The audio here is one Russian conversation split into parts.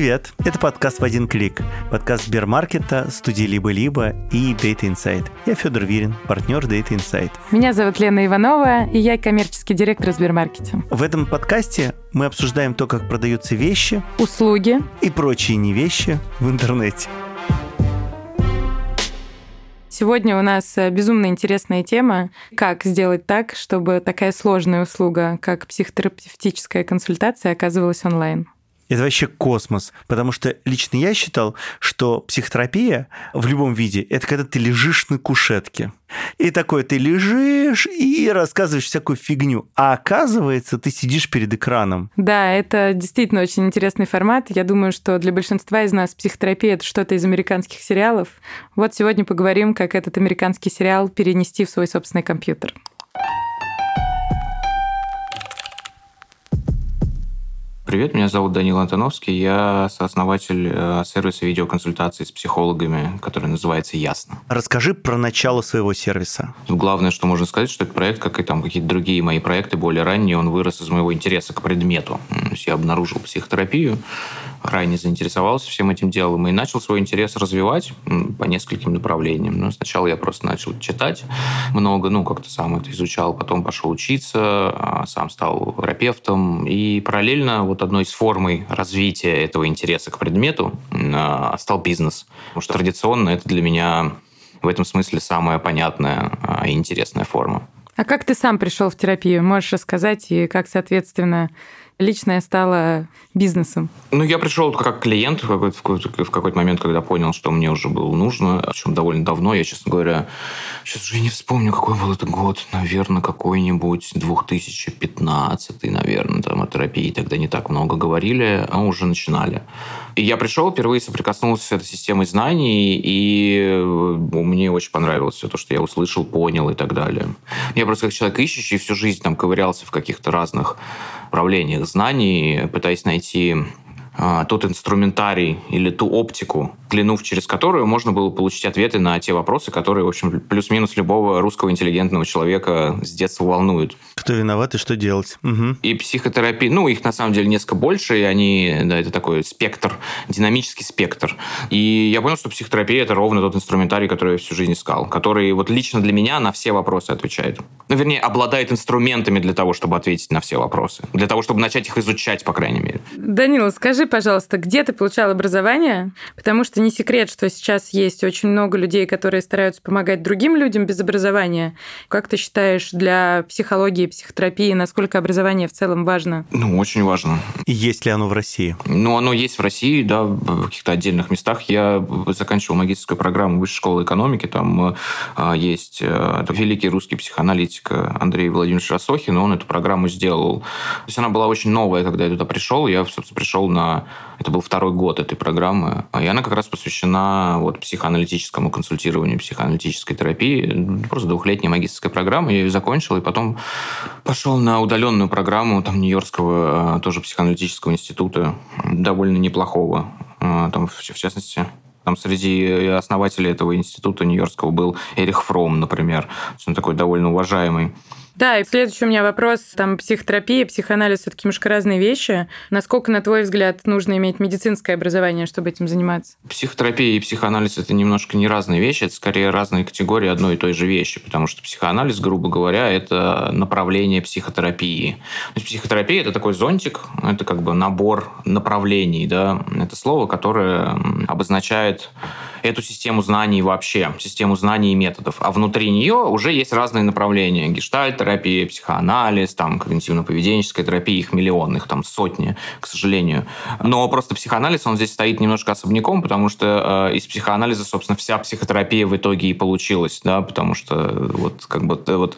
Привет! Это подкаст «В один клик». Подкаст Сбермаркета, студии «Либо-либо» и Data Insight. Я Федор Вирин, партнер Data Insight. Меня зовут Лена Иванова, и я коммерческий директор Сбермаркете. В этом подкасте мы обсуждаем то, как продаются вещи, услуги и прочие не вещи в интернете. Сегодня у нас э, безумно интересная тема, как сделать так, чтобы такая сложная услуга, как психотерапевтическая консультация, оказывалась онлайн. Это вообще космос. Потому что лично я считал, что психотерапия в любом виде – это когда ты лежишь на кушетке. И такой ты лежишь и рассказываешь всякую фигню. А оказывается, ты сидишь перед экраном. Да, это действительно очень интересный формат. Я думаю, что для большинства из нас психотерапия – это что-то из американских сериалов. Вот сегодня поговорим, как этот американский сериал перенести в свой собственный компьютер. Привет, меня зовут Данил Антоновский, я сооснователь э, сервиса видеоконсультаций с психологами, который называется «Ясно». Расскажи про начало своего сервиса. Главное, что можно сказать, что этот проект, как и там какие-то другие мои проекты более ранние, он вырос из моего интереса к предмету. То есть я обнаружил психотерапию, крайне заинтересовался всем этим делом и начал свой интерес развивать по нескольким направлениям. Ну, сначала я просто начал читать много, ну, как-то сам это изучал, потом пошел учиться, а, сам стал терапевтом, и параллельно вот одной из формой развития этого интереса к предмету а, стал бизнес. Потому что традиционно это для меня в этом смысле самая понятная а, и интересная форма. А как ты сам пришел в терапию? Можешь рассказать, и как, соответственно, личное стало бизнесом? Ну, я пришел как клиент в какой-то, в какой-то момент, когда понял, что мне уже было нужно, причем довольно давно. Я, честно говоря, сейчас уже не вспомню, какой был это год. Наверное, какой-нибудь 2015, наверное, там о терапии тогда не так много говорили, а уже начинали. И я пришел, впервые соприкоснулся с этой системой знаний, и э, мне очень понравилось все то, что я услышал, понял и так далее. Я просто как человек ищущий всю жизнь там ковырялся в каких-то разных направлениях знаний, пытаясь найти а, тот инструментарий или ту оптику, взглянув через которую можно было получить ответы на те вопросы, которые, в общем, плюс-минус любого русского интеллигентного человека с детства волнуют. Кто виноват и что делать? Угу. И психотерапия, ну, их на самом деле несколько больше, и они, да, это такой спектр, динамический спектр. И я понял, что психотерапия – это ровно тот инструментарий, который я всю жизнь искал, который вот лично для меня на все вопросы отвечает. Ну, вернее, обладает инструментами для того, чтобы ответить на все вопросы. Для того, чтобы начать их изучать, по крайней мере. Данила, скажи, пожалуйста, где ты получал образование? Потому что не секрет, что сейчас есть очень много людей, которые стараются помогать другим людям без образования. Как ты считаешь, для психологии, психотерапии, насколько образование в целом важно? Ну, очень важно. И есть ли оно в России? Ну, оно есть в России, да, в каких-то отдельных местах. Я заканчивал магистрскую программу Высшей школы экономики. Там э, есть э, великий русский психоаналитик Андрей Владимирович Росохин, он эту программу сделал. То есть она была очень новая, когда я туда пришел. Я, собственно, пришел на... Это был второй год этой программы. И она как раз посвящена вот психоаналитическому консультированию, психоаналитической терапии. Просто двухлетняя магистрская программа. Я ее закончил, и потом пошел на удаленную программу там Нью-Йоркского э, тоже психоаналитического института, довольно неплохого. Э, там, в частности, там среди основателей этого института Нью-Йоркского был Эрих Фром, например. Он такой довольно уважаемый да, и следующий у меня вопрос. Там психотерапия, психоанализ все-таки немножко разные вещи. Насколько, на твой взгляд, нужно иметь медицинское образование, чтобы этим заниматься? Психотерапия и психоанализ – это немножко не разные вещи, это скорее разные категории одной и той же вещи, потому что психоанализ, грубо говоря, это направление психотерапии. То есть психотерапия – это такой зонтик, это как бы набор направлений, да, это слово, которое обозначает эту систему знаний вообще, систему знаний и методов. А внутри нее уже есть разные направления. Гештальт-терапия, психоанализ, там, когнитивно-поведенческая терапия, их миллион, их там сотни, к сожалению. Но просто психоанализ, он здесь стоит немножко особняком, потому что э, из психоанализа, собственно, вся психотерапия в итоге и получилась, да, потому что вот как бы вот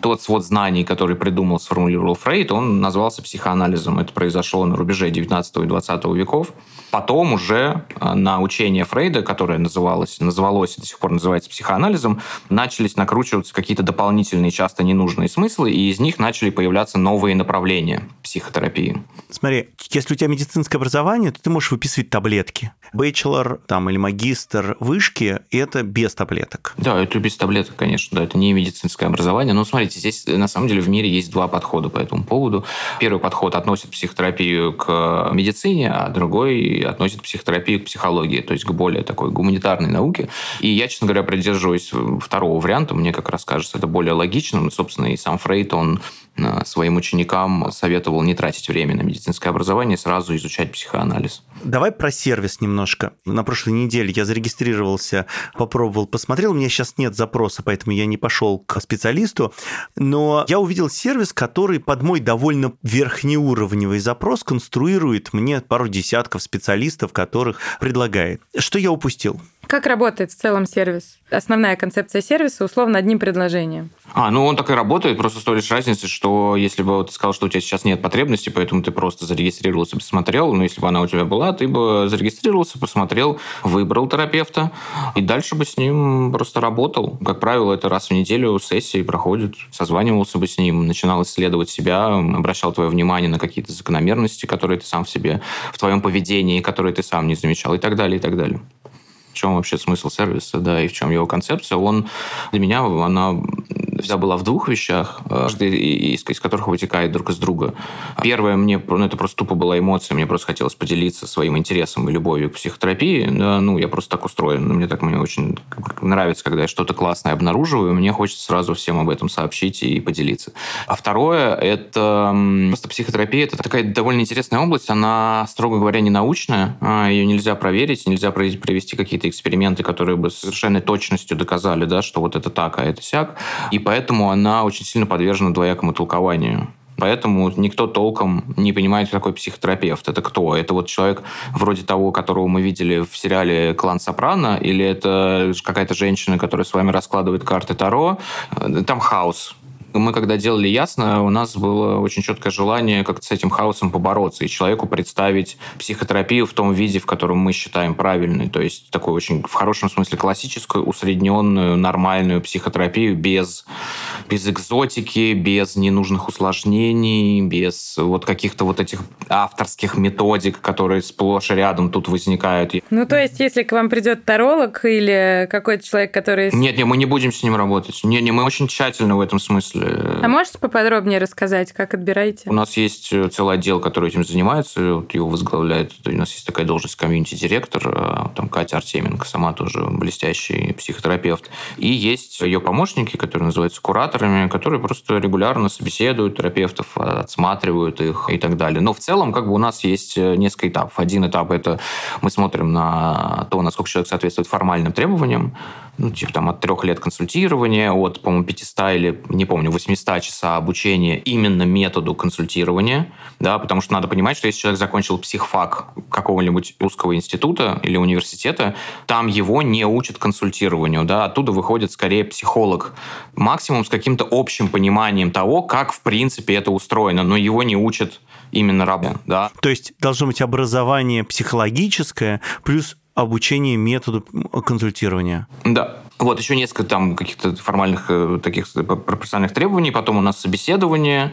тот свод знаний, который придумал, сформулировал Фрейд, он назвался психоанализом. Это произошло на рубеже 19 и 20 веков. Потом уже э, на учение Фрейда, который которое называлось, называлось и до сих пор называется психоанализом, начались накручиваться какие-то дополнительные, часто ненужные смыслы, и из них начали появляться новые направления психотерапии. Смотри, если у тебя медицинское образование, то ты можешь выписывать таблетки. Бейчелор там, или магистр вышки – это без таблеток. Да, это без таблеток, конечно. Да, это не медицинское образование. Но смотрите, здесь на самом деле в мире есть два подхода по этому поводу. Первый подход относит психотерапию к медицине, а другой относит психотерапию к психологии, то есть к более такой гуманитарной науке. И я, честно говоря, придерживаюсь второго варианта. Мне как раз кажется это более логичным. Собственно, и сам Фрейд, он своим ученикам советовал не тратить время на медицинское образование, сразу изучать психоанализ. Давай про сервис немножко. На прошлой неделе я зарегистрировался, попробовал, посмотрел. У меня сейчас нет запроса, поэтому я не пошел к специалисту. Но я увидел сервис, который под мой довольно верхнеуровневый запрос конструирует мне пару десятков специалистов, которых предлагает. Что я упустил? Как работает в целом сервис? Основная концепция сервиса условно одним предложением. А, ну он так и работает, просто с той лишь разницы, что если бы ты сказал, что у тебя сейчас нет потребности, поэтому ты просто зарегистрировался, посмотрел, ну если бы она у тебя была, ты бы зарегистрировался, посмотрел, выбрал терапевта, и дальше бы с ним просто работал. Как правило, это раз в неделю сессии проходит, созванивался бы с ним, начинал исследовать себя, обращал твое внимание на какие-то закономерности, которые ты сам в себе, в твоем поведении, которые ты сам не замечал, и так далее, и так далее чем вообще смысл сервиса, да, и в чем его концепция, он для меня, она вся была в двух вещах, э, из, из которых вытекает друг из друга. Первое, мне, ну, это просто тупо была эмоция, мне просто хотелось поделиться своим интересом и любовью к психотерапии. Ну, я просто так устроен. Мне так мне очень нравится, когда я что-то классное обнаруживаю, мне хочется сразу всем об этом сообщить и поделиться. А второе, это просто психотерапия, это такая довольно интересная область, она, строго говоря, не научная, а ее нельзя проверить, нельзя провести какие-то эксперименты, которые бы с совершенной точностью доказали, да, что вот это так, а это сяк. И поэтому она очень сильно подвержена двоякому толкованию. Поэтому никто толком не понимает, кто такой психотерапевт. Это кто? Это вот человек вроде того, которого мы видели в сериале «Клан Сопрано», или это какая-то женщина, которая с вами раскладывает карты Таро? Там хаос мы когда делали ясно, у нас было очень четкое желание как-то с этим хаосом побороться и человеку представить психотерапию в том виде, в котором мы считаем правильной. То есть такую очень, в хорошем смысле, классическую, усредненную, нормальную психотерапию без, без экзотики, без ненужных усложнений, без вот каких-то вот этих авторских методик, которые сплошь и рядом тут возникают. Ну, то есть, если к вам придет таролог или какой-то человек, который... Нет, нет, мы не будем с ним работать. Не, не, мы очень тщательно в этом смысле а можете поподробнее рассказать, как отбираете? У нас есть э, целый отдел, который этим занимается, вот его возглавляет, у нас есть такая должность комьюнити-директор, э, там Катя Артеменко, сама тоже блестящий психотерапевт. И есть ее помощники, которые называются кураторами, которые просто регулярно собеседуют терапевтов, отсматривают их и так далее. Но в целом как бы у нас есть э, несколько этапов. Один этап – это мы смотрим на то, насколько человек соответствует формальным требованиям, ну, типа там от трех лет консультирования, от, по-моему, 500 или, не помню, 800 часа обучения именно методу консультирования, да, потому что надо понимать, что если человек закончил психфак какого-нибудь узкого института или университета, там его не учат консультированию, да, оттуда выходит скорее психолог, максимум с каким-то общим пониманием того, как в принципе это устроено, но его не учат именно работе, да. То есть должно быть образование психологическое плюс обучение методу консультирования. Да. Вот, еще несколько там каких-то формальных э, таких пропорциональных требований. Потом у нас собеседование.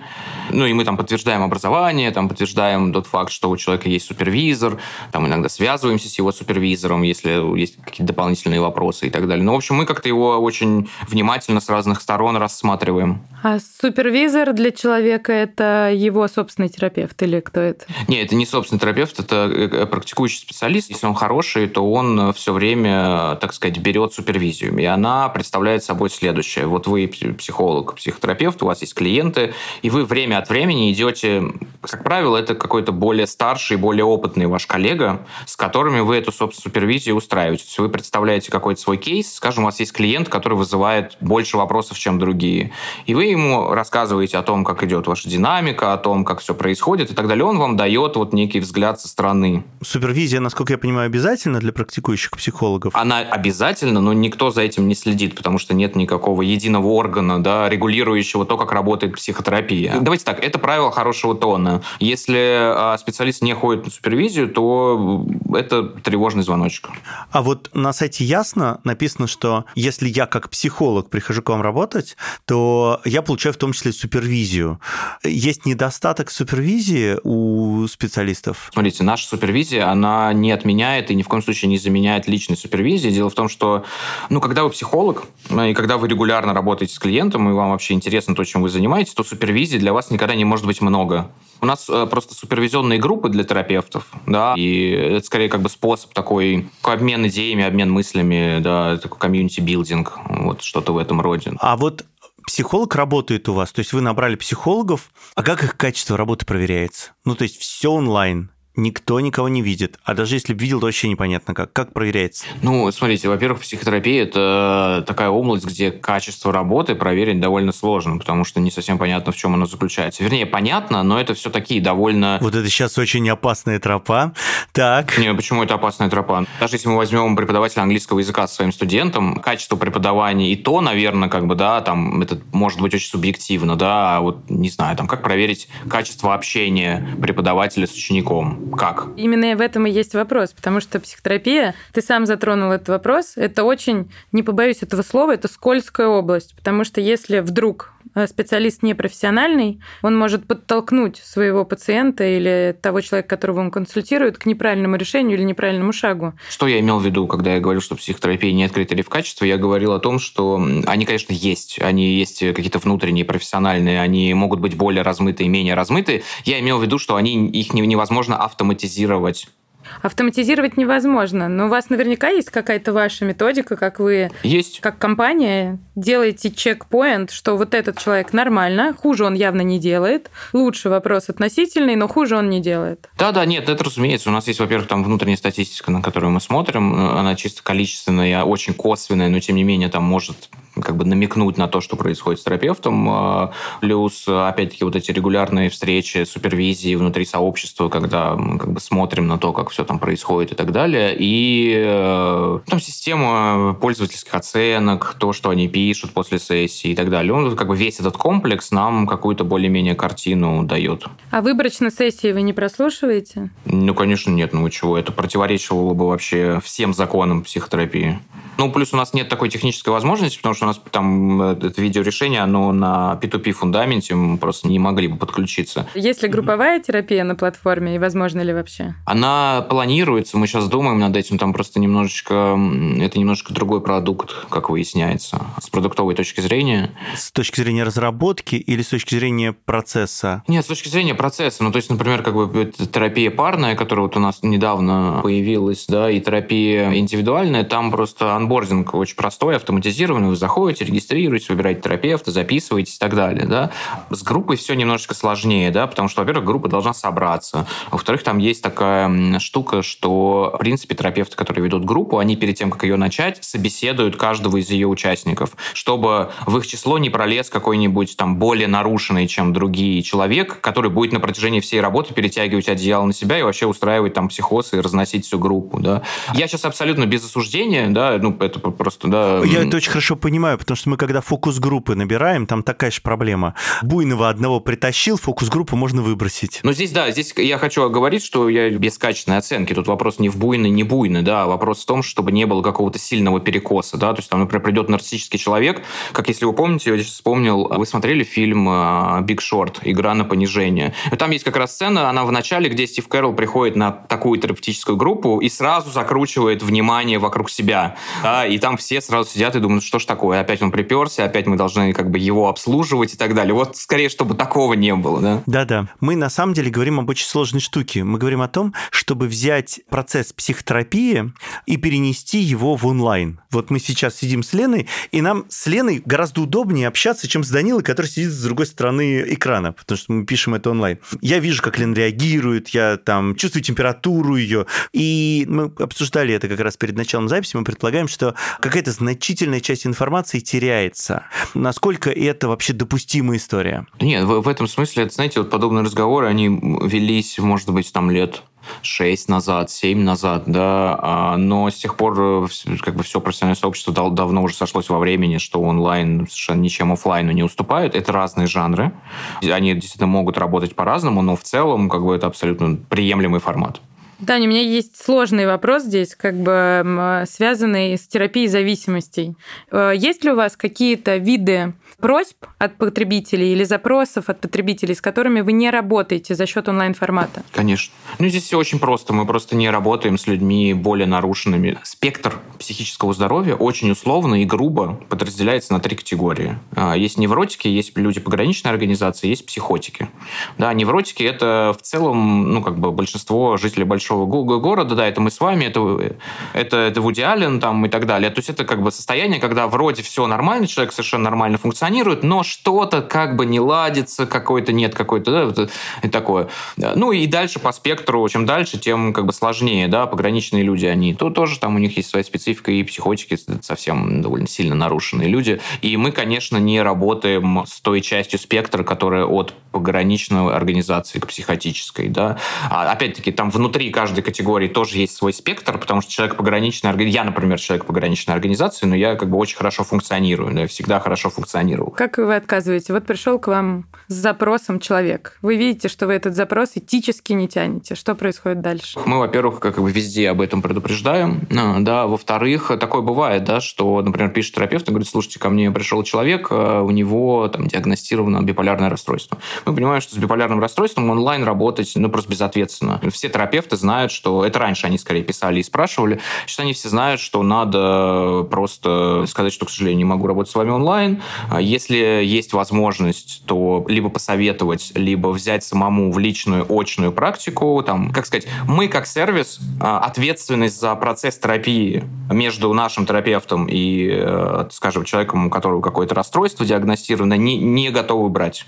Ну, и мы там подтверждаем образование, там подтверждаем тот факт, что у человека есть супервизор. Там иногда связываемся с его супервизором, если есть какие-то дополнительные вопросы и так далее. Ну, в общем, мы как-то его очень внимательно с разных сторон рассматриваем. А супервизор для человека – это его собственный терапевт или кто это? Нет, это не собственный терапевт, это э, практикующий специалист. Если он хороший, то он все время, так сказать, берет супервизию. И она представляет собой следующее. Вот вы психолог, психотерапевт, у вас есть клиенты, и вы время от времени идете, как правило, это какой-то более старший, более опытный ваш коллега, с которыми вы эту, собственно, супервизию устраиваете. То есть вы представляете какой-то свой кейс, скажем, у вас есть клиент, который вызывает больше вопросов, чем другие. И вы ему рассказываете о том, как идет ваша динамика, о том, как все происходит и так далее. Он вам дает вот некий взгляд со стороны. Супервизия, насколько я понимаю, обязательно для практикующих психологов? Она обязательно, но никто за этим не следит, потому что нет никакого единого органа, да, регулирующего то, как работает психотерапия. Давайте так, это правило хорошего тона. Если а, специалист не ходит на супервизию, то это тревожный звоночек. А вот на сайте Ясно написано, что если я как психолог прихожу к вам работать, то я получаю в том числе супервизию. Есть недостаток супервизии у специалистов? Смотрите, наша супервизия, она не отменяет и ни в коем случае не заменяет личной супервизии. Дело в том, что, ну, когда вы психолог, и когда вы регулярно работаете с клиентом, и вам вообще интересно то, чем вы занимаетесь, то супервизии для вас никогда не может быть много. У нас э, просто супервизионные группы для терапевтов, да, и это скорее как бы способ такой, обмен идеями, обмен мыслями, да, такой community-building, вот что-то в этом роде. А вот психолог работает у вас, то есть вы набрали психологов, а как их качество работы проверяется? Ну, то есть все онлайн, никто никого не видит. А даже если бы видел, то вообще непонятно как. Как проверяется? Ну, смотрите, во-первых, психотерапия – это такая область, где качество работы проверить довольно сложно, потому что не совсем понятно, в чем оно заключается. Вернее, понятно, но это все такие довольно... Вот это сейчас очень опасная тропа. Так. Не, почему это опасная тропа? Даже если мы возьмем преподавателя английского языка своим студентам, качество преподавания и то, наверное, как бы, да, там, это может быть очень субъективно, да, а вот, не знаю, там, как проверить качество общения преподавателя с учеником? Как? Именно в этом и есть вопрос, потому что психотерапия, ты сам затронул этот вопрос, это очень, не побоюсь этого слова, это скользкая область, потому что если вдруг специалист непрофессиональный, он может подтолкнуть своего пациента или того человека, которого он консультирует, к неправильному решению или неправильному шагу. Что я имел в виду, когда я говорил, что психотерапия нет критериев качества? Я говорил о том, что они, конечно, есть. Они есть какие-то внутренние, профессиональные, они могут быть более размытые, менее размытые. Я имел в виду, что они, их невозможно автоматизировать Автоматизировать невозможно, но у вас наверняка есть какая-то ваша методика, как вы, есть. как компания, делаете чекпоинт, что вот этот человек нормально, хуже он явно не делает, лучше вопрос относительный, но хуже он не делает. Да-да, нет, это разумеется. У нас есть, во-первых, там внутренняя статистика, на которую мы смотрим, она чисто количественная, очень косвенная, но тем не менее там может как бы намекнуть на то, что происходит с терапевтом. А, плюс, опять-таки, вот эти регулярные встречи, супервизии внутри сообщества, когда мы как бы смотрим на то, как все там происходит и так далее. И э, там система пользовательских оценок, то, что они пишут после сессии и так далее. Он как бы весь этот комплекс нам какую-то более-менее картину дает. А выборочно сессии вы не прослушиваете? Ну, конечно, нет. Ну, чего? Это противоречило бы вообще всем законам психотерапии. Ну, плюс у нас нет такой технической возможности, потому что у нас там э, это видеорешение, оно на P2P фундаменте, мы просто не могли бы подключиться. Есть ли групповая терапия на платформе и возможно ли вообще? Она планируется, мы сейчас думаем над этим, там просто немножечко, это немножко другой продукт, как выясняется, с продуктовой точки зрения. С точки зрения разработки или с точки зрения процесса? Нет, с точки зрения процесса. Ну, то есть, например, как бы терапия парная, которая вот у нас недавно появилась, да, и терапия индивидуальная, там просто анбординг очень простой, автоматизированный, вы заходите, регистрируетесь, выбираете терапевта, записываетесь и так далее, да. С группой все немножечко сложнее, да, потому что, во-первых, группа должна собраться, во-вторых, там есть такая штука, что, в принципе, терапевты, которые ведут группу, они перед тем, как ее начать, собеседуют каждого из ее участников, чтобы в их число не пролез какой-нибудь там более нарушенный, чем другие человек, который будет на протяжении всей работы перетягивать одеяло на себя и вообще устраивать там психоз и разносить всю группу, да. Я сейчас абсолютно без осуждения, да, ну, это просто, да... Я это очень хорошо понимаю, потому что мы, когда фокус-группы набираем, там такая же проблема. Буйного одного притащил, фокус-группу можно выбросить. Но здесь, да, здесь я хочу оговорить, что я без качественной оценки. Тут вопрос не в буйный, не буйный, да, а вопрос в том, чтобы не было какого-то сильного перекоса, да, то есть там, например, придет нарциссический человек, как если вы помните, я сейчас вспомнил, вы смотрели фильм «Биг Шорт. Игра на понижение». Там есть как раз сцена, она в начале, где Стив Кэрролл приходит на такую терапевтическую группу и сразу закручивает внимание вокруг себя, да, и там все сразу сидят и думают, что ж такое, опять он приперся, опять мы должны как бы его обслуживать и так далее. Вот скорее, чтобы такого не было, да? Да-да. Мы на самом деле говорим об очень сложной штуке. Мы говорим о том, чтобы взять процесс психотерапии и перенести его в онлайн. Вот мы сейчас сидим с Леной, и нам с Леной гораздо удобнее общаться, чем с Данилой, который сидит с другой стороны экрана, потому что мы пишем это онлайн. Я вижу, как Лена реагирует, я там чувствую температуру ее, и мы обсуждали это как раз перед началом записи, мы предполагаем, что какая-то значительная часть информации теряется. Насколько это вообще допустимая история? Нет, в, в этом смысле, знаете, вот подобные разговоры, они велись, может быть, там лет 6 назад, 7 назад, да, а, но с тех пор э, как бы все профессиональное сообщество дав давно уже сошлось во времени, что онлайн совершенно ничем офлайну не уступает. Это разные жанры. Они действительно могут работать по-разному, но в целом как бы это абсолютно приемлемый формат. Таня, у меня есть сложный вопрос здесь, как бы связанный с терапией зависимостей. Э, есть ли у вас какие-то виды просьб от потребителей или запросов от потребителей, с которыми вы не работаете за счет онлайн-формата? Конечно. Ну, здесь все очень просто. Мы просто не работаем с людьми более нарушенными. Спектр психического здоровья очень условно и грубо подразделяется на три категории. А, есть невротики, есть люди пограничной организации, есть психотики. Да, невротики – это в целом, ну, как бы большинство жителей большого города, да, это мы с вами, это, это, это Вуди Аллен там и так далее. То есть это как бы состояние, когда вроде все нормально, человек совершенно нормально функционирует, но что-то как бы не ладится, какой-то нет какой-то, да, вот, и такое. Ну и дальше по спектру, чем дальше, тем как бы сложнее, да, пограничные люди, они, то тоже там у них есть своя специфика, и психотики совсем довольно сильно нарушенные люди. И мы, конечно, не работаем с той частью спектра, которая от пограничной организации к психотической, да. А, опять-таки, там внутри каждой категории тоже есть свой спектр, потому что человек пограничной организации, я, например, человек пограничной организации, но я как бы очень хорошо функционирую, да, я всегда хорошо функционировал. Как вы отказываете? Вот пришел к вам с запросом человек. Вы видите, что вы этот запрос этически не тянете. Что происходит дальше? Мы, во-первых, как бы везде об этом предупреждаем, а, да, во-вторых, такое бывает, да, что, например, пишет терапевт и говорит, слушайте, ко мне пришел человек, а, у него там диагностировано биполярное расстройство. Мы понимаем, что с биполярным расстройством онлайн работать, ну, просто безответственно. Все терапевты знают, что... Это раньше они скорее писали и спрашивали. Сейчас они все знают, что надо просто сказать, что, к сожалению, не могу работать с вами онлайн. А если есть возможность, то либо посоветовать, либо взять самому в личную очную практику. Там, как сказать, мы как сервис а, ответственность за процесс терапии между нашим терапевтом и, э, скажем, человеком, у которого какое-то расстройство диагностировано, не, не готовы брать.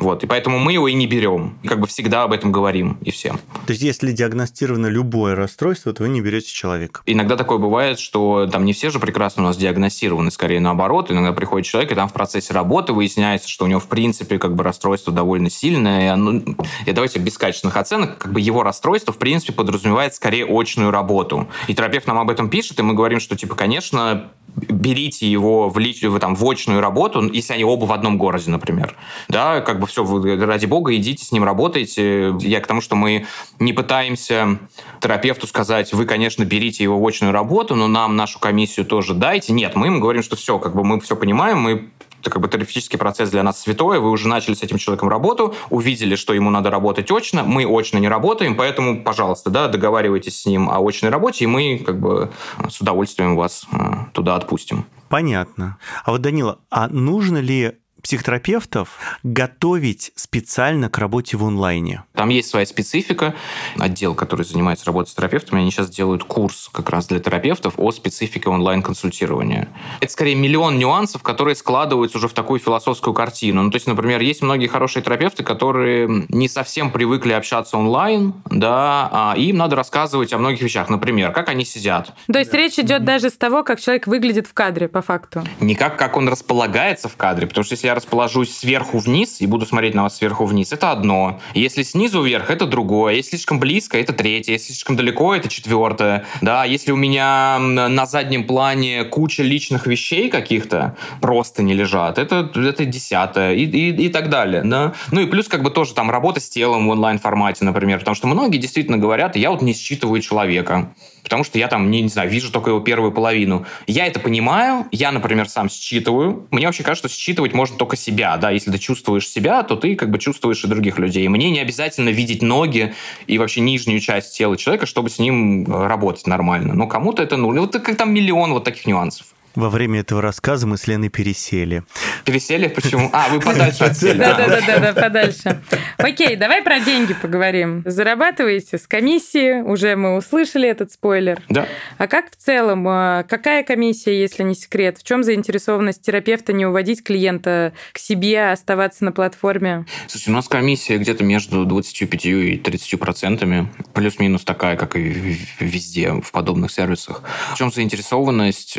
Вот, и поэтому мы его и не берем. И как бы всегда об этом говорим и всем. То есть, если диагностировано любое расстройство, то вы не берете человека? Иногда такое бывает, что там не все же прекрасно у нас диагностированы, скорее наоборот. Иногда приходит человек, и там в процессе работы выясняется, что у него, в принципе, как бы расстройство довольно сильное. И, оно, и давайте без качественных оценок, как бы его расстройство, в принципе, подразумевает скорее очную работу. И терапевт нам об этом пишет, и мы говорим, что, типа, конечно, берите его в, лич... в, там, в очную работу, если они оба в одном городе, например. Да, как бы все, вы, ради бога, идите с ним работайте. Я к тому, что мы не пытаемся терапевту сказать, вы, конечно, берите его в очную работу, но нам нашу комиссию тоже дайте. Нет, мы им говорим, что все, как бы мы все понимаем, мы это как бы терапевтический процесс для нас святой, вы уже начали с этим человеком работу, увидели, что ему надо работать очно, мы очно не работаем, поэтому, пожалуйста, да, договаривайтесь с ним о очной работе, и мы как бы с удовольствием вас э, туда отпустим. Понятно. А вот, Данила, а нужно ли психотерапевтов готовить специально к работе в онлайне? Там есть своя специфика. Отдел, который занимается работой с терапевтами, они сейчас делают курс как раз для терапевтов о специфике онлайн-консультирования. Это скорее миллион нюансов, которые складываются уже в такую философскую картину. Ну, то есть, например, есть многие хорошие терапевты, которые не совсем привыкли общаться онлайн, да, а им надо рассказывать о многих вещах. Например, как они сидят. То есть речь идет даже с того, как человек выглядит в кадре, по факту. Не как, как он располагается в кадре, потому что если я расположусь сверху вниз и буду смотреть на вас сверху вниз, это одно. Если снизу вверх, это другое. Если слишком близко, это третье. Если слишком далеко, это четвертое. Да, если у меня на заднем плане куча личных вещей каких-то просто не лежат, это, это десятое и, и, и так далее. Да? Ну и плюс как бы тоже там работа с телом в онлайн-формате, например, потому что многие действительно говорят, я вот не считываю человека потому что я там, не, не знаю, вижу только его первую половину. Я это понимаю, я, например, сам считываю. Мне вообще кажется, что считывать можно только себя, да, если ты чувствуешь себя, то ты как бы чувствуешь и других людей. Мне не обязательно видеть ноги и вообще нижнюю часть тела человека, чтобы с ним э, работать нормально. Но кому-то это, ну, вот как там миллион вот таких нюансов. Во время этого рассказа мы с Леной пересели. Пересели? Почему? А, вы подальше отсели. Да-да-да, подальше. Окей, давай про деньги поговорим. Зарабатываете с комиссии, уже мы услышали этот спойлер. Да. А как в целом, а, какая комиссия, если не секрет? В чем заинтересованность терапевта не уводить клиента к себе, а оставаться на платформе? Слушай, у нас комиссия где-то между 25 и 30 процентами, плюс-минус такая, как и везде в подобных сервисах. В чем заинтересованность?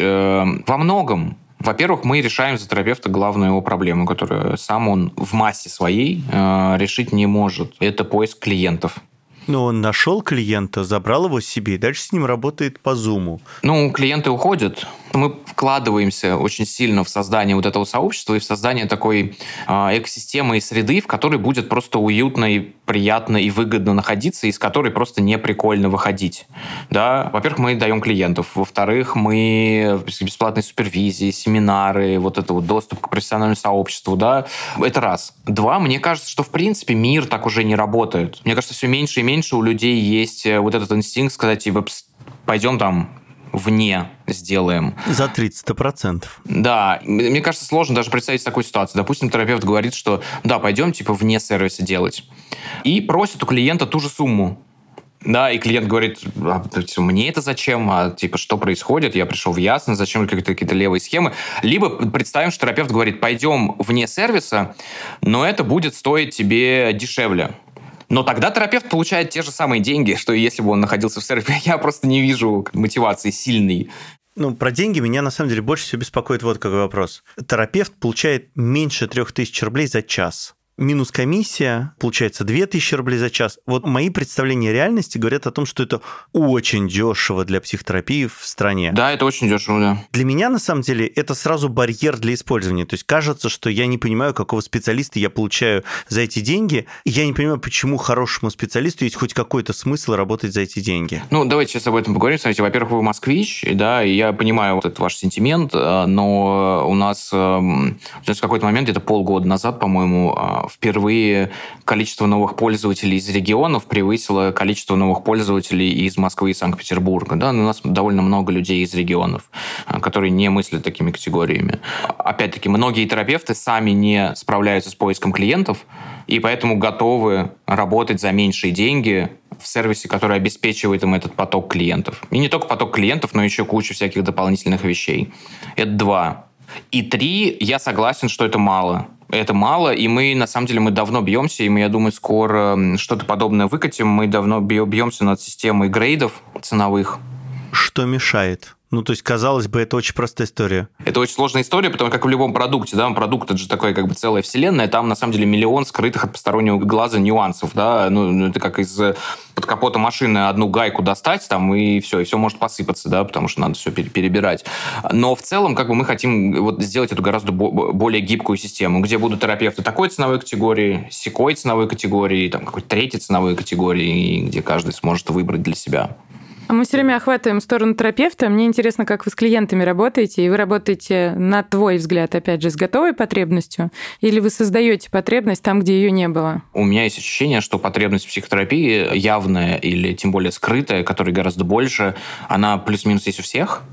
Во многом во-первых, мы решаем за терапевта главную его проблему, которую сам он в массе своей э, решить не может. Это поиск клиентов. Но он нашел клиента, забрал его себе и дальше с ним работает по зуму. Ну, клиенты уходят. Мы вкладываемся очень сильно в создание вот этого сообщества и в создание такой э, экосистемы и среды, в которой будет просто уютно и приятно и выгодно находиться, из которой просто не прикольно выходить. Да? Во-первых, мы даем клиентов. Во-вторых, мы бесплатные супервизии, семинары, вот это вот доступ к профессиональному сообществу. Да? Это раз. Два, мне кажется, что в принципе мир так уже не работает. Мне кажется, все меньше и меньше у людей есть э, вот этот инстинкт сказать, типа, пойдем там вне сделаем. За 30%. Да. Мне кажется, сложно даже представить такую ситуацию. Допустим, терапевт говорит, что да, пойдем типа вне сервиса делать. И просит у клиента ту же сумму. Да, и клиент говорит, а, мне это зачем, а типа что происходит, я пришел в ясно, зачем какие-то, какие-то левые схемы. Либо представим, что терапевт говорит, пойдем вне сервиса, но это будет стоить тебе дешевле. Но тогда терапевт получает те же самые деньги, что и если бы он находился в сервисе. Я просто не вижу мотивации сильной. Ну, про деньги меня на самом деле больше всего беспокоит вот какой вопрос. Терапевт получает меньше 3000 рублей за час минус комиссия, получается 2000 рублей за час. Вот мои представления реальности говорят о том, что это очень дешево для психотерапии в стране. Да, это очень дешево, да. Для меня, на самом деле, это сразу барьер для использования. То есть кажется, что я не понимаю, какого специалиста я получаю за эти деньги, и я не понимаю, почему хорошему специалисту есть хоть какой-то смысл работать за эти деньги. Ну, давайте сейчас об этом поговорим. Смотрите, во-первых, вы москвич, да, и я понимаю вот этот ваш сентимент, э, но у нас эм, в какой-то момент, где-то полгода назад, по-моему, э, впервые количество новых пользователей из регионов превысило количество новых пользователей из Москвы и Санкт-Петербурга. Да? У нас довольно много людей из регионов, а, которые не мыслят такими категориями. Опять-таки, многие терапевты сами не справляются с поиском клиентов, и поэтому готовы работать за меньшие деньги в сервисе, который обеспечивает им этот поток клиентов. И не только поток клиентов, но еще кучу всяких дополнительных вещей. Это два. И три, я согласен, что это мало это мало, и мы, на самом деле, мы давно бьемся, и мы, я думаю, скоро что-то подобное выкатим. Мы давно бьемся над системой грейдов ценовых. Что мешает? Ну, то есть, казалось бы, это очень простая история. Это очень сложная история, потому как в любом продукте, да, продукт это же такая как бы целая вселенная, там на самом деле миллион скрытых от постороннего глаза нюансов, да, ну, ну это как из э, под капота машины одну гайку достать, там, и все, и все может посыпаться, да, потому что надо все перебирать. Но в целом, как бы мы хотим вот сделать эту гораздо более гибкую систему, где будут терапевты такой ценовой категории, секой ценовой категории, там, какой-то третьей ценовой категории, где каждый сможет выбрать для себя. А мы все время охватываем сторону терапевта. Мне интересно, как вы с клиентами работаете, и вы работаете, на твой взгляд, опять же, с готовой потребностью, или вы создаете потребность там, где ее не было? У меня есть ощущение, что потребность психотерапии явная или тем более скрытая, которой гораздо больше, она плюс-минус есть у всех,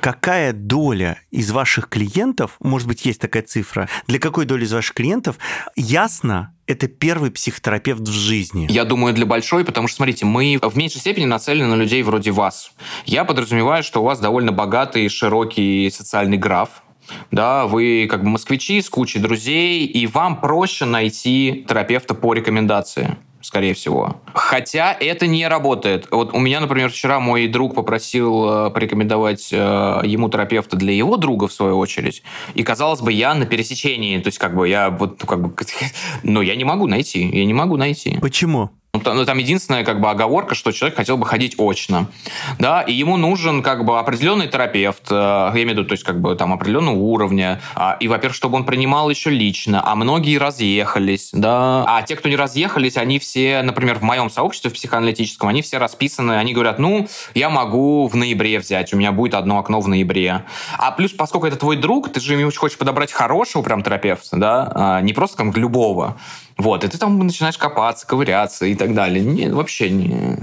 какая доля из ваших клиентов, может быть, есть такая цифра, для какой доли из ваших клиентов ясно, это первый психотерапевт в жизни? Я думаю, для большой, потому что, смотрите, мы в меньшей степени нацелены на людей вроде вас. Я подразумеваю, что у вас довольно богатый, широкий социальный граф, да, вы как бы москвичи с кучей друзей, и вам проще найти терапевта по рекомендации скорее всего. Хотя это не работает. Вот у меня, например, вчера мой друг попросил э, порекомендовать э, ему терапевта для его друга, в свою очередь. И, казалось бы, я на пересечении. То есть, как бы, я вот, как бы... Но я не могу найти. Я не могу найти. Почему? Ну, ну, там единственная как бы оговорка, что человек хотел бы ходить очно, да, и ему нужен как бы определенный терапевт, э, я имею в виду, то есть как бы там определенного уровня, а, и, во-первых, чтобы он принимал еще лично, а многие разъехались, да, а те, кто не разъехались, они все, например, в моем сообществе в психоаналитическом, они все расписаны, они говорят, ну, я могу в ноябре взять, у меня будет одно окно в ноябре. А плюс, поскольку это твой друг, ты же ему хочешь подобрать хорошего прям терапевта, да, а не просто как любого. Вот, и ты там начинаешь копаться, ковыряться и так далее. Нет, вообще не,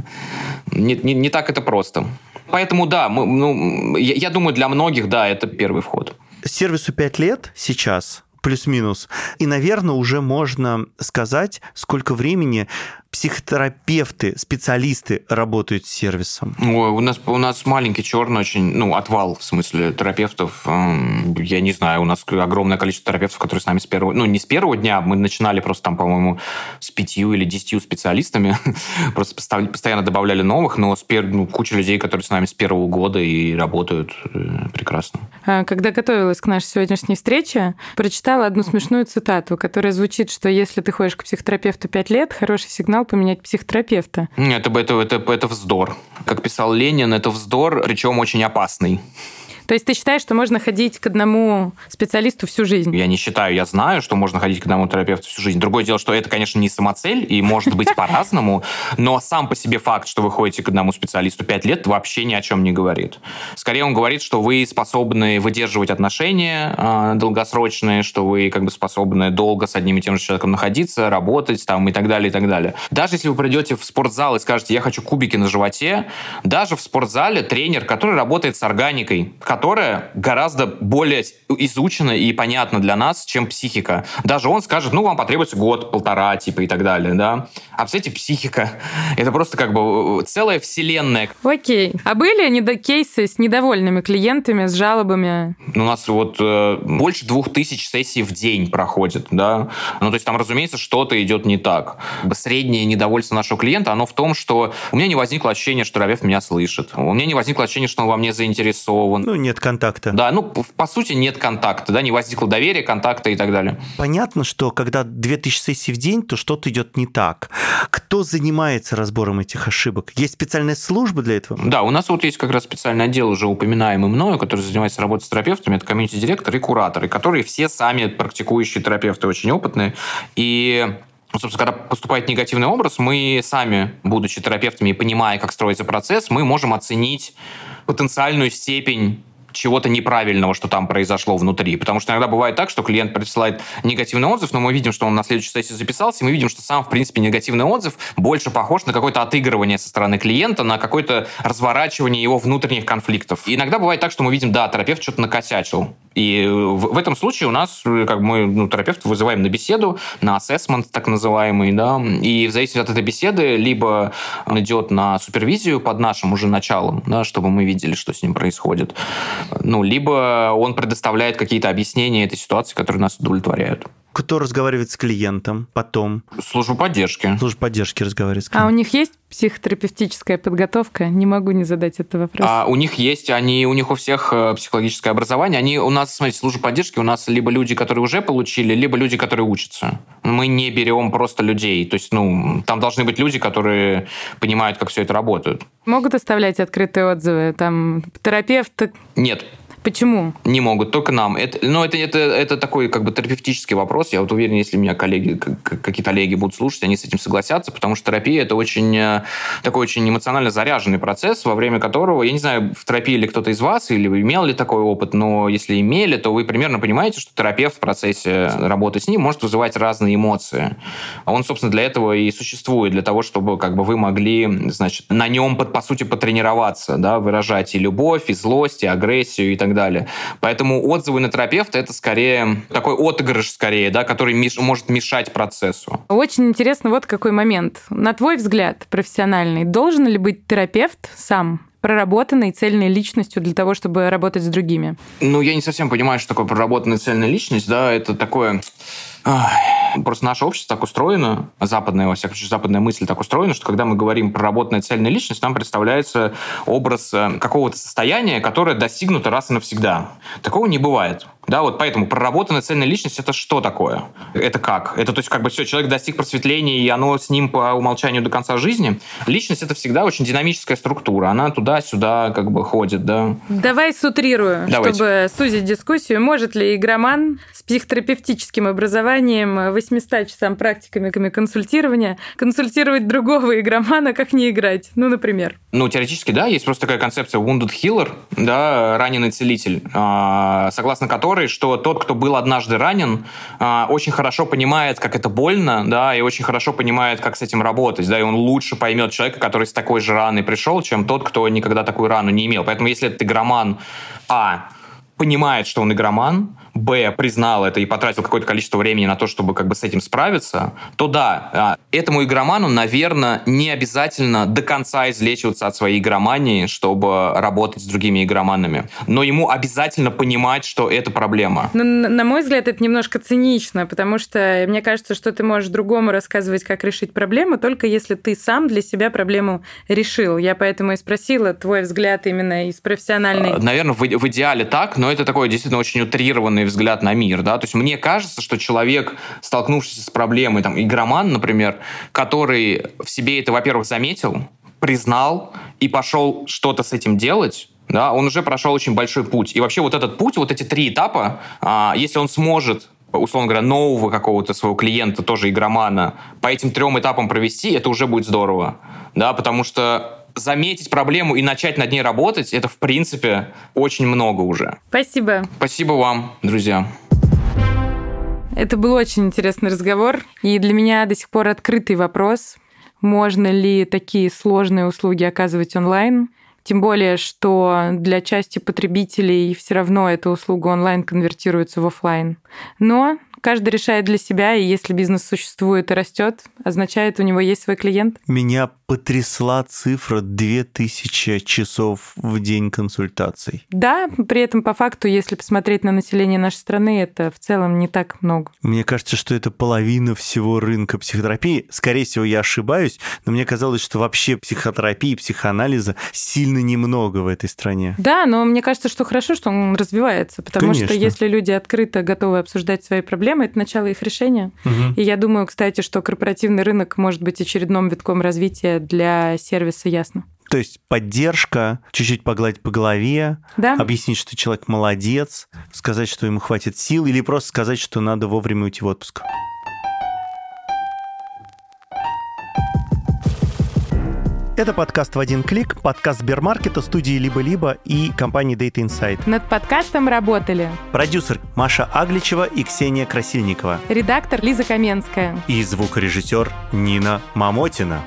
не, не, не так это просто. Поэтому да, мы, ну, я, я думаю, для многих, да, это первый вход. Сервису 5 лет сейчас, плюс-минус. И, наверное, уже можно сказать, сколько времени психотерапевты, специалисты работают с сервисом? Ой, у нас, у нас маленький черный очень, ну, отвал, в смысле, терапевтов. Я не знаю, у нас огромное количество терапевтов, которые с нами с первого, ну, не с первого дня, мы начинали просто там, по-моему, с пятью или десятью специалистами, просто постоянно добавляли новых, но с пер... ну, куча людей, которые с нами с первого года и работают э, прекрасно. А, когда готовилась к нашей сегодняшней встрече, прочитала одну смешную цитату, которая звучит, что если ты ходишь к психотерапевту пять лет, хороший сигнал знал поменять психотерапевта. Нет, это, это, это, это вздор. Как писал Ленин, это вздор, причем очень опасный. То есть ты считаешь, что можно ходить к одному специалисту всю жизнь? Я не считаю, я знаю, что можно ходить к одному терапевту всю жизнь. Другое дело, что это, конечно, не самоцель и может быть по-разному, но сам по себе факт, что вы ходите к одному специалисту 5 лет, вообще ни о чем не говорит. Скорее он говорит, что вы способны выдерживать отношения э, долгосрочные, что вы как бы способны долго с одним и тем же человеком находиться, работать там и так далее, и так далее. Даже если вы придете в спортзал и скажете, я хочу кубики на животе, даже в спортзале тренер, который работает с органикой, которая гораздо более изучена и понятна для нас, чем психика. Даже он скажет, ну, вам потребуется год, полтора, типа, и так далее, да. А, представляете, психика — это просто как бы э, целая вселенная. Окей. А были недо кейсы с недовольными клиентами, с жалобами? Ну, у нас вот э, больше двух тысяч сессий в день проходит, да. Ну, то есть там, разумеется, что-то идет не так. Среднее недовольство нашего клиента, оно в том, что у меня не возникло ощущения, что терапевт меня слышит. У меня не возникло ощущения, что он во мне заинтересован. Ну, нет контакта. Да, ну, по сути, нет контакта, да, не возникло доверия, контакта и так далее. Понятно, что когда 2000 сессий в день, то что-то идет не так. Кто занимается разбором этих ошибок? Есть специальная служба для этого? Да, у нас вот есть как раз специальный отдел, уже упоминаемый мною, который занимается работой с терапевтами, это комьюнити-директоры и кураторы, которые все сами практикующие терапевты, очень опытные. И собственно, когда поступает негативный образ, мы сами, будучи терапевтами и понимая, как строится процесс, мы можем оценить потенциальную степень чего-то неправильного, что там произошло внутри. Потому что иногда бывает так, что клиент присылает негативный отзыв, но мы видим, что он на следующей сессии записался, и мы видим, что сам, в принципе, негативный отзыв больше похож на какое-то отыгрывание со стороны клиента, на какое-то разворачивание его внутренних конфликтов. И иногда бывает так, что мы видим, да, терапевт что-то накосячил. И в, в этом случае у нас, как мы, ну, терапевт вызываем на беседу, на ассессмент так называемый, да, и в зависимости от этой беседы либо он идет на супервизию под нашим уже началом, да, чтобы мы видели, что с ним происходит, ну, либо он предоставляет какие-то объяснения этой ситуации, которые нас удовлетворяют. Кто разговаривает с клиентом потом? Служба поддержки. Служба поддержки разговаривает с клиентом. А у них есть психотерапевтическая подготовка? Не могу не задать этот вопрос. А у них есть, они, у них у всех э, психологическое образование. Они у нас, смотрите, служба поддержки, у нас либо люди, которые уже получили, либо люди, которые учатся. Мы не берем просто людей. То есть, ну, там должны быть люди, которые понимают, как все это работает. Могут оставлять открытые отзывы? Там терапевт... Нет, Почему? Не могут, только нам. Это, ну, это, это, это такой как бы терапевтический вопрос. Я вот уверен, если меня коллеги, какие-то коллеги будут слушать, они с этим согласятся, потому что терапия это очень э, такой очень эмоционально заряженный процесс, во время которого, я не знаю, в терапии ли кто-то из вас, или вы имел ли такой опыт, но если имели, то вы примерно понимаете, что терапевт в процессе работы с ним может вызывать разные эмоции. Он, собственно, для этого и существует, для того, чтобы как бы вы могли, значит, на нем, по сути, потренироваться, да, выражать и любовь, и злость, и агрессию, и так далее. Поэтому отзывы на терапевта это скорее такой отыгрыш, скорее, да, который меш, может мешать процессу. Очень интересно вот какой момент. На твой взгляд, профессиональный, должен ли быть терапевт сам проработанной цельной личностью для того, чтобы работать с другими? Ну, я не совсем понимаю, что такое проработанная цельная личность, да, это такое Просто наше общество так устроено, западная, во всяком случае, западная мысль так устроена, что когда мы говорим про работная цельная личность, нам представляется образ э, какого-то состояния, которое достигнуто раз и навсегда. Такого не бывает. Да, вот поэтому проработанная цельная личность это что такое? Это как? Это то есть как бы все, человек достиг просветления, и оно с ним по умолчанию до конца жизни. Личность это всегда очень динамическая структура. Она туда-сюда как бы ходит, да. Давай сутрирую, Давайте. чтобы сузить дискуссию. Может ли игроман с психотерапевтическим образованием, 800 часам практиками консультирования консультировать другого игромана, как не играть? Ну, например. Ну, теоретически, да, есть просто такая концепция wounded healer, да, раненый целитель, а, согласно которой которой, что тот, кто был однажды ранен, а, очень хорошо понимает, как это больно, да, и очень хорошо понимает, как с этим работать, да, и он лучше поймет человека, который с такой же раной пришел, чем тот, кто никогда такую рану не имел. Поэтому если этот игроман, а, понимает, что он игроман, Б, признал это и потратил какое-то количество времени на то, чтобы как бы с этим справиться, то да, а, этому игроману, наверное, не обязательно до конца излечиваться от своей игромании, чтобы работать с другими игроманами. Но ему обязательно понимать, что это проблема. Но, на мой взгляд, это немножко цинично, потому что мне кажется, что ты можешь другому рассказывать, как решить проблему, только если ты сам для себя проблему решил. Я поэтому и спросила твой взгляд именно из профессиональной... Наверное, в, в идеале так, но это такой действительно очень утрированный правильный взгляд на мир, да, то есть мне кажется, что человек, столкнувшийся с проблемой, там, игроман, например, который в себе это, во-первых, заметил, признал и пошел что-то с этим делать, да, он уже прошел очень большой путь. И вообще вот этот путь, вот эти три этапа, а, если он сможет условно говоря, нового какого-то своего клиента, тоже игромана, по этим трем этапам провести, это уже будет здорово. Да, потому что заметить проблему и начать над ней работать, это, в принципе, очень много уже. Спасибо. Спасибо вам, друзья. Это был очень интересный разговор. И для меня до сих пор открытый вопрос, можно ли такие сложные услуги оказывать онлайн. Тем более, что для части потребителей все равно эта услуга онлайн конвертируется в офлайн. Но каждый решает для себя, и если бизнес существует и растет, означает, у него есть свой клиент. Меня потрясла цифра 2000 часов в день консультаций. Да, при этом по факту, если посмотреть на население нашей страны, это в целом не так много. Мне кажется, что это половина всего рынка психотерапии. Скорее всего, я ошибаюсь, но мне казалось, что вообще психотерапии, психоанализа сильно немного в этой стране. Да, но мне кажется, что хорошо, что он развивается, потому Конечно. что если люди открыто готовы обсуждать свои проблемы, это начало их решения. Угу. И я думаю, кстати, что корпоративный рынок может быть очередным витком развития для сервиса ясно. То есть поддержка, чуть-чуть погладить по голове, да. объяснить, что человек молодец, сказать, что ему хватит сил, или просто сказать, что надо вовремя уйти в отпуск. Это подкаст в один клик, подкаст Сбермаркета, студии «Либо-либо» и компании Data Insight. Над подкастом работали продюсер Маша Агличева и Ксения Красильникова, редактор Лиза Каменская и звукорежиссер Нина Мамотина.